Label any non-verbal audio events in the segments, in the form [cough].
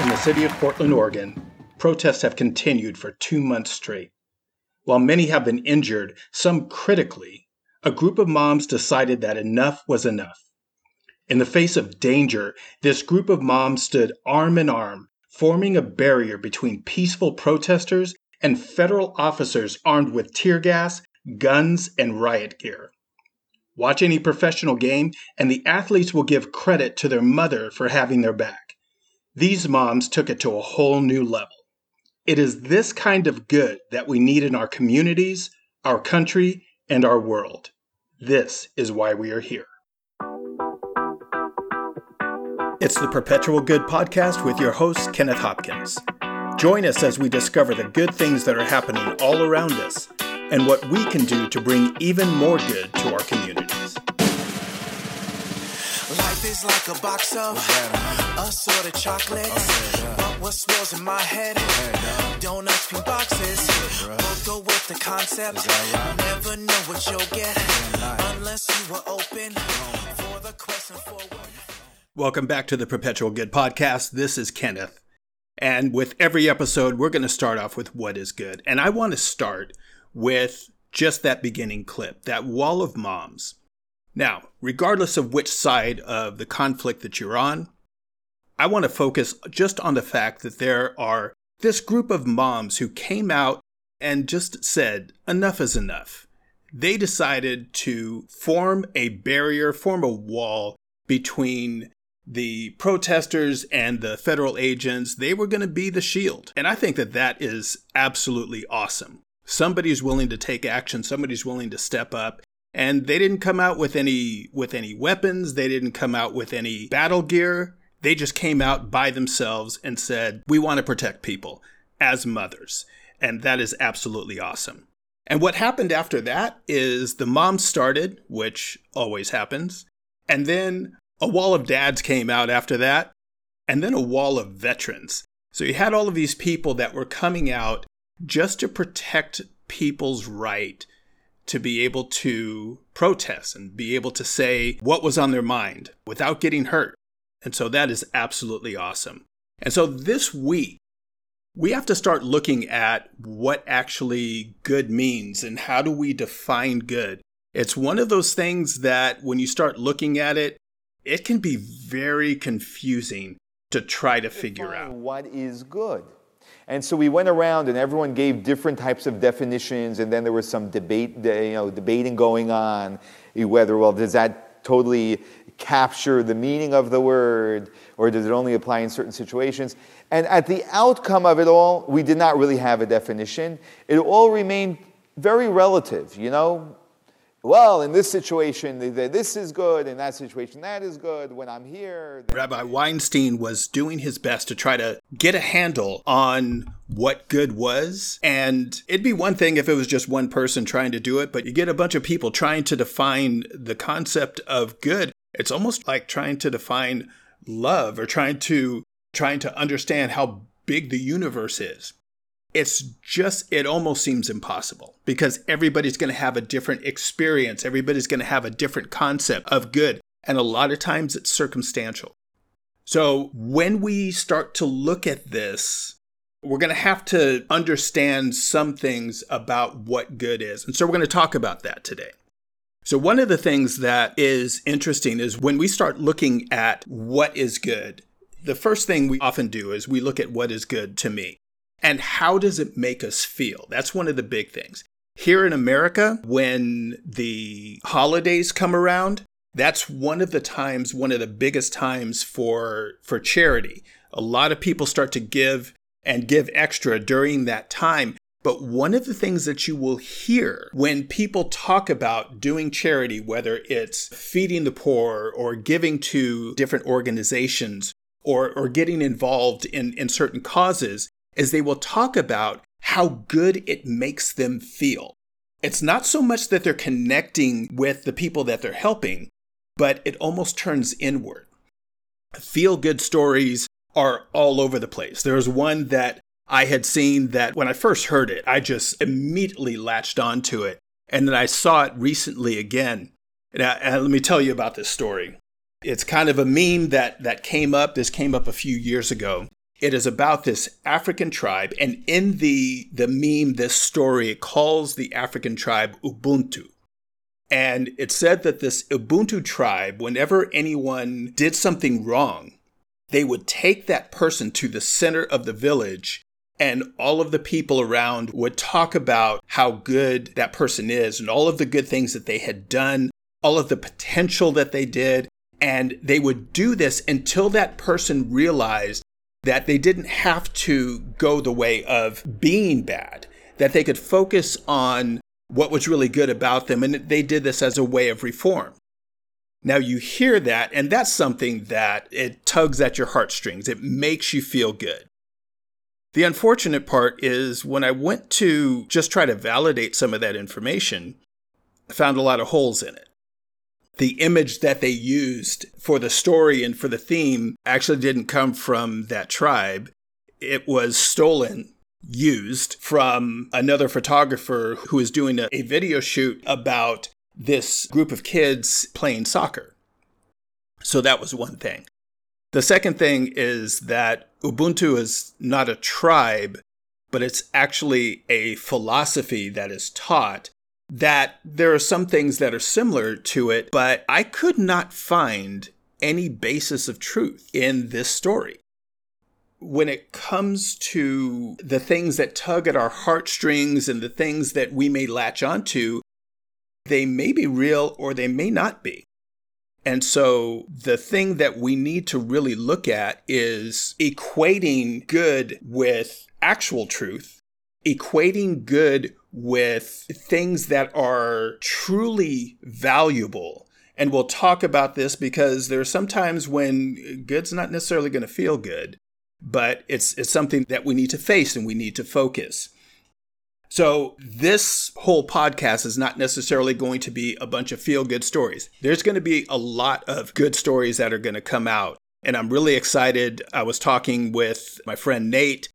In the city of Portland, Oregon, protests have continued for two months straight. While many have been injured, some critically, a group of moms decided that enough was enough. In the face of danger, this group of moms stood arm in arm, forming a barrier between peaceful protesters and federal officers armed with tear gas, guns, and riot gear. Watch any professional game, and the athletes will give credit to their mother for having their back. These moms took it to a whole new level. It is this kind of good that we need in our communities, our country, and our world. This is why we are here. It's the Perpetual Good Podcast with your host, Kenneth Hopkins. Join us as we discover the good things that are happening all around us and what we can do to bring even more good to our communities. Life is like a box of assorted chocolates. But what swirls in my head? Donuts, pink boxes. Both go with the concept. Never know what you'll get unless you were open for the quest and forward. Welcome back to the Perpetual Good Podcast. This is Kenneth. And with every episode, we're going to start off with what is good. And I want to start with just that beginning clip, that wall of moms. Now, regardless of which side of the conflict that you're on, I want to focus just on the fact that there are this group of moms who came out and just said, enough is enough. They decided to form a barrier, form a wall between the protesters and the federal agents. They were going to be the shield. And I think that that is absolutely awesome. Somebody's willing to take action, somebody's willing to step up. And they didn't come out with any with any weapons, they didn't come out with any battle gear. They just came out by themselves and said, "We want to protect people as mothers." And that is absolutely awesome. And what happened after that is the mom started, which always happens, and then a wall of dads came out after that, and then a wall of veterans. So you had all of these people that were coming out just to protect people's right to be able to protest and be able to say what was on their mind without getting hurt. And so that is absolutely awesome. And so this week, we have to start looking at what actually good means and how do we define good. It's one of those things that when you start looking at it, it can be very confusing to try to figure out. what is good. And so we went around and everyone gave different types of definitions, and then there was some debate, you know, debating going on eh, whether, well, does that totally capture the meaning of the word, or does it only apply in certain situations? And at the outcome of it all, we did not really have a definition. It all remained very relative, you know well, in this situation, this is good, in that situation, that is good. When I'm here. Rabbi Weinstein was doing his best to try to get a handle on what good was. And it'd be one thing if it was just one person trying to do it, but you get a bunch of people trying to define the concept of good. It's almost like trying to define love or trying to trying to understand how big the universe is it's just it almost seems impossible because everybody's going to have a different experience. Everybody's going to have a different concept of good and a lot of times it's circumstantial. So when we start to look at this we're going to have to understand some things about what good is and so we're going to talk about that today. So one of the things that is interesting is when we start looking at what is good the first thing we often do is we look at what is good to me and how does it make us feel? That's one of the big things. Here in America, when the holidays come around, that's one of the times, one of the biggest times for for charity. A lot of people start to give and give extra during that time. But one of the things that you will hear when people talk about doing charity, whether it's feeding the poor or giving to different organizations or, or getting involved in, in certain causes, is they will talk about how good it makes them feel. It's not so much that they're connecting with the people that they're helping, but it almost turns inward. Feel good stories are all over the place. There's one that I had seen that when I first heard it, I just immediately latched onto it. And then I saw it recently again. I, and let me tell you about this story. It's kind of a meme that, that came up. This came up a few years ago. It is about this African tribe. And in the, the meme, this story, calls the African tribe Ubuntu. And it said that this Ubuntu tribe, whenever anyone did something wrong, they would take that person to the center of the village and all of the people around would talk about how good that person is and all of the good things that they had done, all of the potential that they did. And they would do this until that person realized that they didn't have to go the way of being bad, that they could focus on what was really good about them. And they did this as a way of reform. Now you hear that, and that's something that it tugs at your heartstrings. It makes you feel good. The unfortunate part is when I went to just try to validate some of that information, I found a lot of holes in it. The image that they used for the story and for the theme actually didn't come from that tribe. It was stolen, used from another photographer who was doing a, a video shoot about this group of kids playing soccer. So that was one thing. The second thing is that Ubuntu is not a tribe, but it's actually a philosophy that is taught that there are some things that are similar to it, but I could not find any basis of truth in this story. When it comes to the things that tug at our heartstrings and the things that we may latch onto, they may be real or they may not be. And so the thing that we need to really look at is equating good with actual truth, equating good with things that are truly valuable. And we'll talk about this because there are sometimes when good's not necessarily going to feel good, but it's, it's something that we need to face and we need to focus. So, this whole podcast is not necessarily going to be a bunch of feel good stories. There's going to be a lot of good stories that are going to come out. And I'm really excited. I was talking with my friend Nate,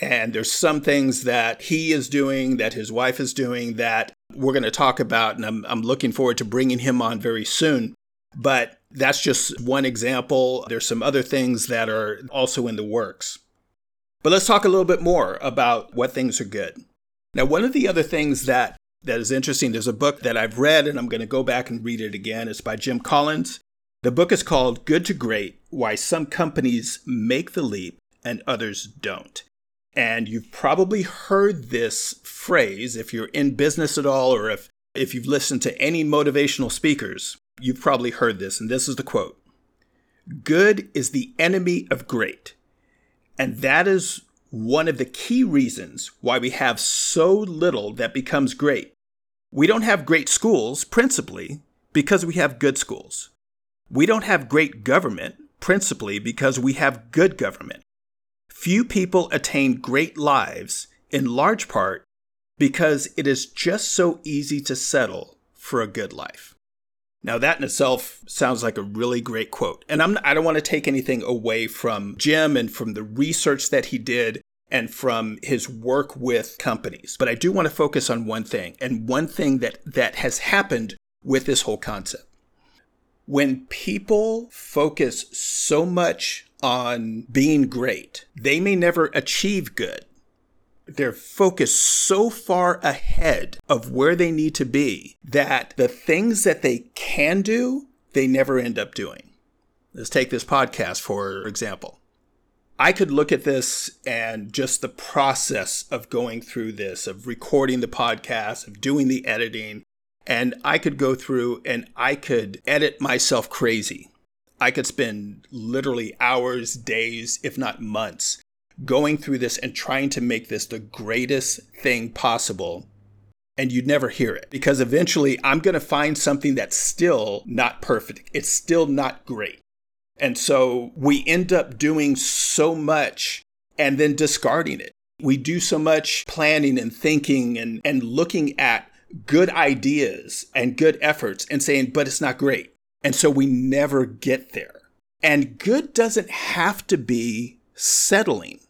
and there's some things that he is doing, that his wife is doing, that we're going to talk about. And I'm, I'm looking forward to bringing him on very soon. But that's just one example. There's some other things that are also in the works. But let's talk a little bit more about what things are good. Now, one of the other things that that is interesting, there's a book that I've read and I'm going to go back and read it again. It's by Jim Collins. The book is called Good to Great Why Some Companies Make the Leap and Others Don't. And you've probably heard this phrase if you're in business at all or if, if you've listened to any motivational speakers, you've probably heard this. And this is the quote Good is the enemy of great. And that is one of the key reasons why we have so little that becomes great. We don't have great schools, principally, because we have good schools. We don't have great government, principally, because we have good government. Few people attain great lives, in large part, because it is just so easy to settle for a good life. Now, that in itself sounds like a really great quote. And I'm, I don't want to take anything away from Jim and from the research that he did and from his work with companies. But I do want to focus on one thing, and one thing that, that has happened with this whole concept. When people focus so much on being great, they may never achieve good they're focused so far ahead of where they need to be that the things that they can do, they never end up doing. Let's take this podcast, for example. I could look at this and just the process of going through this, of recording the podcast, of doing the editing, and I could go through and I could edit myself crazy. I could spend literally hours, days, if not months going through this and trying to make this the greatest thing possible. And you'd never hear it because eventually I'm going to find something that's still not perfect. It's still not great. And so we end up doing so much and then discarding it. We do so much planning and thinking and, and looking at good ideas and good efforts and saying, but it's not great. And so we never get there. And good doesn't have to be settling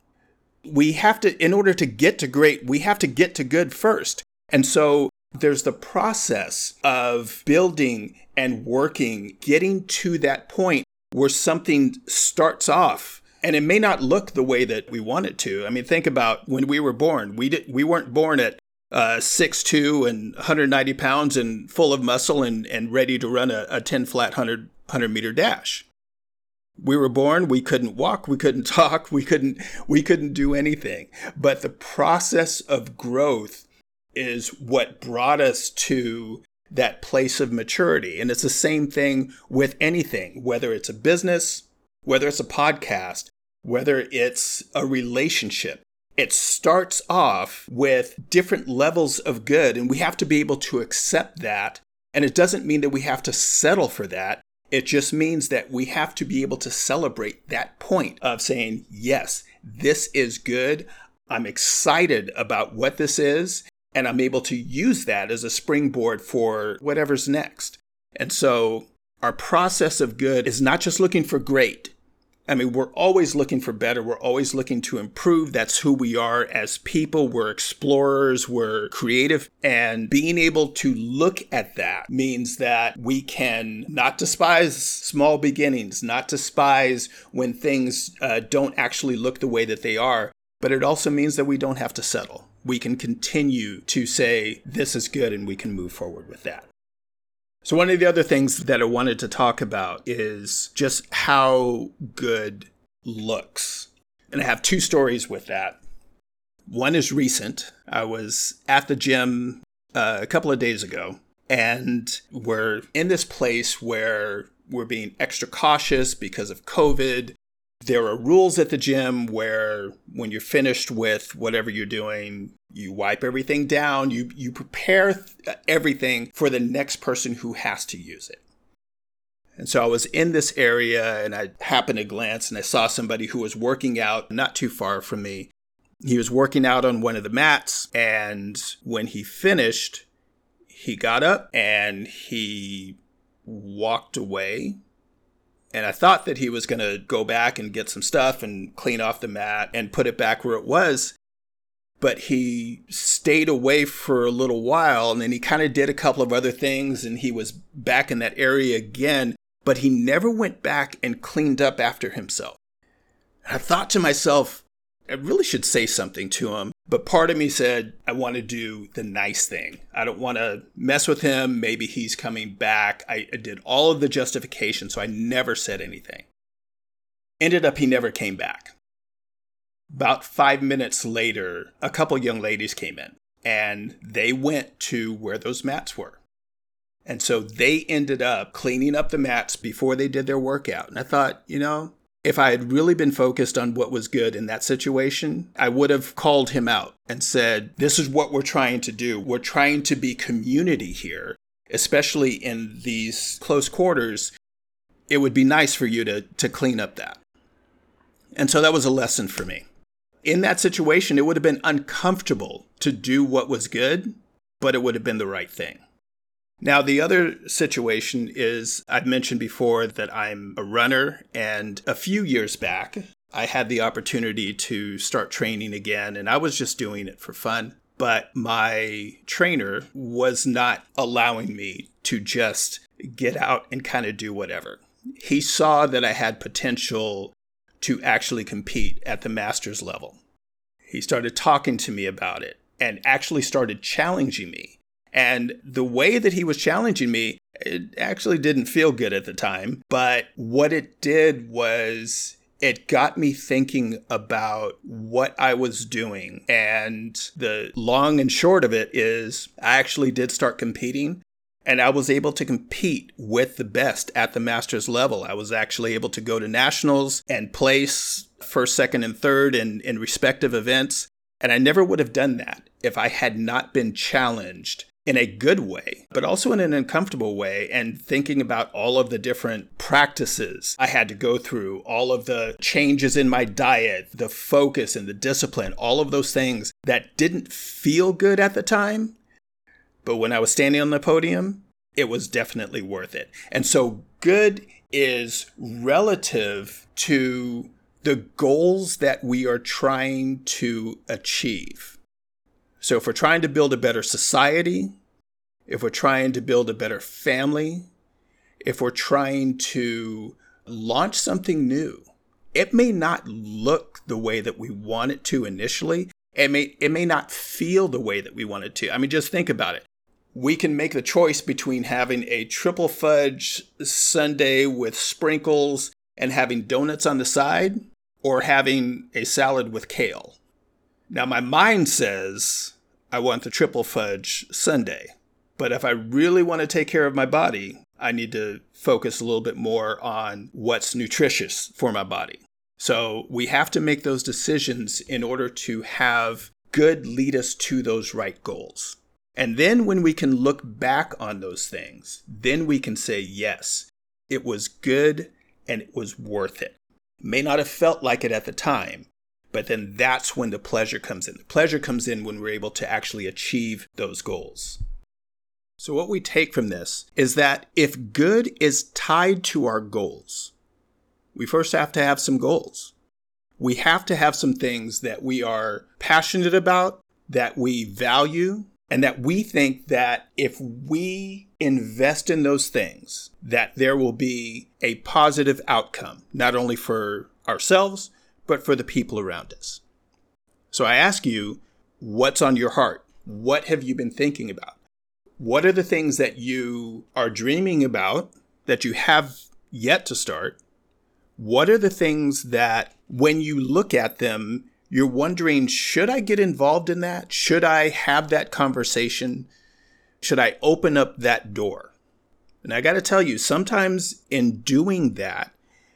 we have to, in order to get to great, we have to get to good first. And so there's the process of building and working, getting to that point where something starts off and it may not look the way that we want it to. I mean, think about when we were born. We did, we weren't born at uh, 6'2 and 190 pounds and full of muscle and, and ready to run a, a 10 flat 100, 100 meter dash. We were born, we couldn't walk, we couldn't [laughs] talk, we couldn't, we couldn't do anything. But the process of growth is what brought us to that place of maturity. And it's the same thing with anything, whether it's a business, whether it's a podcast, whether it's a relationship. It starts off with different levels of good, and we have to be able to accept that. And it doesn't mean that we have to settle for that. It just means that we have to be able to celebrate that point of saying, yes, this is good. I'm excited about what this is, and I'm able to use that as a springboard for whatever's next. And so our process of good is not just looking for great. I mean, we're always looking for better. We're always looking to improve. That's who we are as people. We're explorers. We're creative. And being able to look at that means that we can not despise small beginnings, not despise when things uh, don't actually look the way that they are. But it also means that we don't have to settle we can continue to say, this is good, and we can move forward with that. So, one of the other things that I wanted to talk about is just how good looks. And I have two stories with that. One is recent. I was at the gym uh, a couple of days ago, and we're in this place where we're being extra cautious because of COVID. There are rules at the gym where when you're finished with whatever you're doing, you wipe everything down, you, you prepare th- uh, everything for the next person who has to use it. And so I was in this area and I happened to glance and I saw somebody who was working out not too far from me. He was working out on one of the mats. And when he finished, he got up and he walked away. And I thought that he was going to go back and get some stuff and clean off the mat and put it back where it was. But he stayed away for a little while and then he kind of did a couple of other things and he was back in that area again, but he never went back and cleaned up after himself. And I thought to myself, I really should say something to him, but part of me said, I want to do the nice thing. I don't want to mess with him. Maybe he's coming back. I, did all of the justification, so I never said anything. Ended up, he never came back. About five minutes later, a couple young ladies came in and they went to where those mats were. And so they ended up cleaning up the mats before they did their workout. And I thought, you know, if I had really been focused on what was good in that situation, I would have called him out and said, This is what we're trying to do. We're trying to be community here, especially in these close quarters. It would be nice for you to, to clean up that. And so that was a lesson for me in that situation, it would have been uncomfortable to do what was good, but it would have been the right thing. Now, the other situation is I've mentioned before that I'm a runner, and a few years back, I had the opportunity to start training again, and I was just doing it for fun. But my trainer was not allowing me to just get out and kind of do whatever. He saw that I had potential to actually compete at the master's level. He started talking to me about it and actually started challenging me. And the way that he was challenging me, it actually didn't feel good at the time. But what it did was it got me thinking about what I was doing. And the long and short of it is, I actually did start competing and I was able to compete with the best at the master's level. I was actually able to go to nationals and place first, second, and third in, in respective events. And I never would have done that if I had not been challenged in a good way, but also in an uncomfortable way, and thinking about all of the different practices I had to go through, all of the changes in my diet, the focus and the discipline, all of those things that didn't feel good at the time, but when I was standing on the podium, it was definitely worth it. And so good is relative to the goals that we are trying to achieve. So, if we're trying to build a better society, if we're trying to build a better family, if we're trying to launch something new, it may not look the way that we want it to initially. It may, it may not feel the way that we want it to. I mean, just think about it. We can make the choice between having a triple fudge sundae with sprinkles and having donuts on the side or having a salad with kale. Now, my mind says I want the triple fudge sundae. But if I really want to take care of my body, I need to focus a little bit more on what's nutritious for my body. So we have to make those decisions in order to have good lead us to those right goals. And then when we can look back on those things, then we can say, yes, it was good and it was worth it. May not have felt like it at the time, but then that's when the pleasure comes in. The pleasure comes in when we're able to actually achieve those goals. So, what we take from this is that if good is tied to our goals, we first have to have some goals. We have to have some things that we are passionate about, that we value, and that we think that if we invest in those things, that there will be a positive outcome, not only for ourselves, but for the people around us. So I ask you, what's on your heart? What have you been thinking about? What are the things that you are dreaming about that you have yet to start? What are the things that, when you look at them, you're wondering, should I get involved in that? Should I have that conversation? Should I open up that door? And I got to tell you, sometimes in doing that,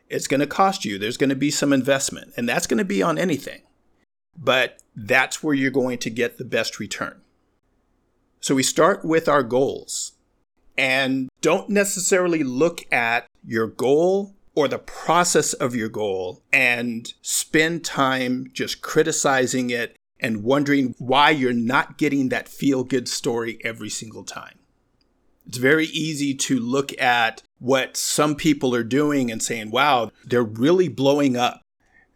it's going to cost you. There's going to be some investment, and that's going to be on anything. But that's where you're going to get the best return. So we start with our goals and don't necessarily look at your goal or the process of your goal and spend time just criticizing it and wondering why you're not getting that feel good story every single time. It's very easy to look at what some people are doing and saying, wow, they're really blowing up.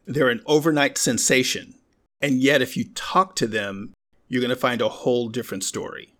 They're an overnight sensation. And yet, if you talk to them, you're going to find a whole different story.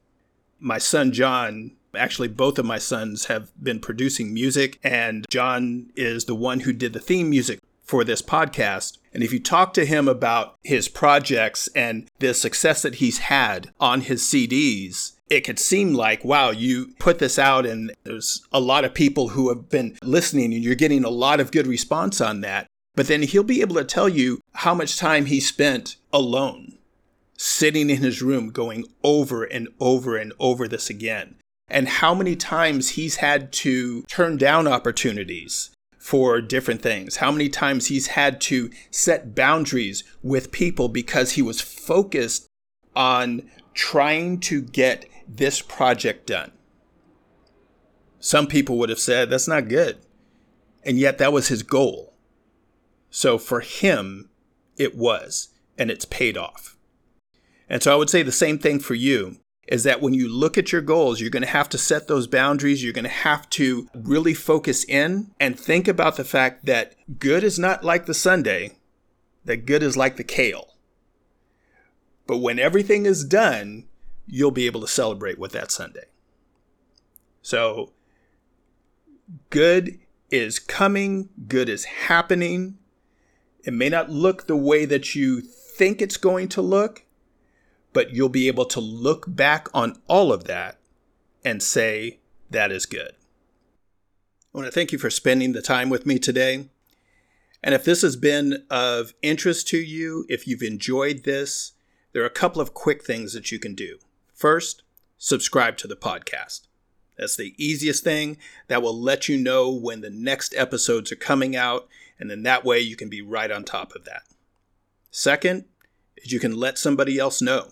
My son, John, actually, both of my sons have been producing music, and John is the one who did the theme music for this podcast. And if you talk to him about his projects and the success that he's had on his CDs, it could seem like, wow, you put this out and there's a lot of people who have been listening and you're getting a lot of good response on that. But then he'll be able to tell you how much time he spent alone, sitting in his room, going over and over and over this again. And how many times he's had to turn down opportunities for different things. How many times he's had to set boundaries with people because he was focused on trying to get this project done. Some people would have said that's not good. And yet that was his goal. So for him, it was, and it's paid off. And so I would say the same thing for you is that when you look at your goals, you're going to have to set those boundaries. You're going to have to really focus in and think about the fact that good is not like the sundae, that good is like the kale. But when everything is done, you'll be able to celebrate with that sundae. So, good is coming, good is happening. It may not look the way that you think it's going to look, but you'll be able to look back on all of that and say, that is good. I want to thank you for spending the time with me today. And if this has been of interest to you, if you've enjoyed this, there are a couple of quick things that you can do. First, subscribe to the podcast. That's the easiest thing that will let you know when the next episodes are coming out, and then that way you can be right on top of that. Second, is you can let somebody else know.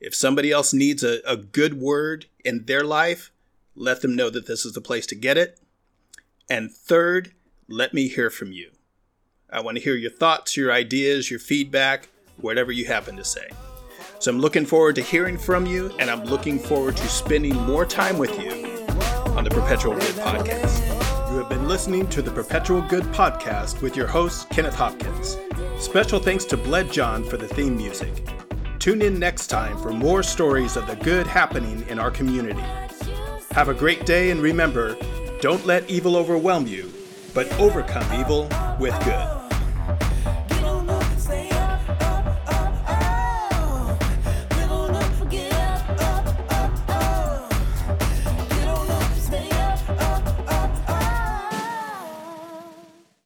If somebody else needs a, a good word in their life, let them know that this is the place to get it. And third, let me hear from you. I want to hear your thoughts, your ideas, your feedback, whatever you happen to say. So I'm looking forward to hearing from you, and I'm looking forward to spending more time with you on the Perpetual Good podcast. You have been listening to the Perpetual Good podcast with your host, Kenneth Hopkins. Special thanks to Bled John for the theme music. Tune in next time for more stories of the good happening in our community. Have a great day and remember don't let evil overwhelm you, but overcome evil with good.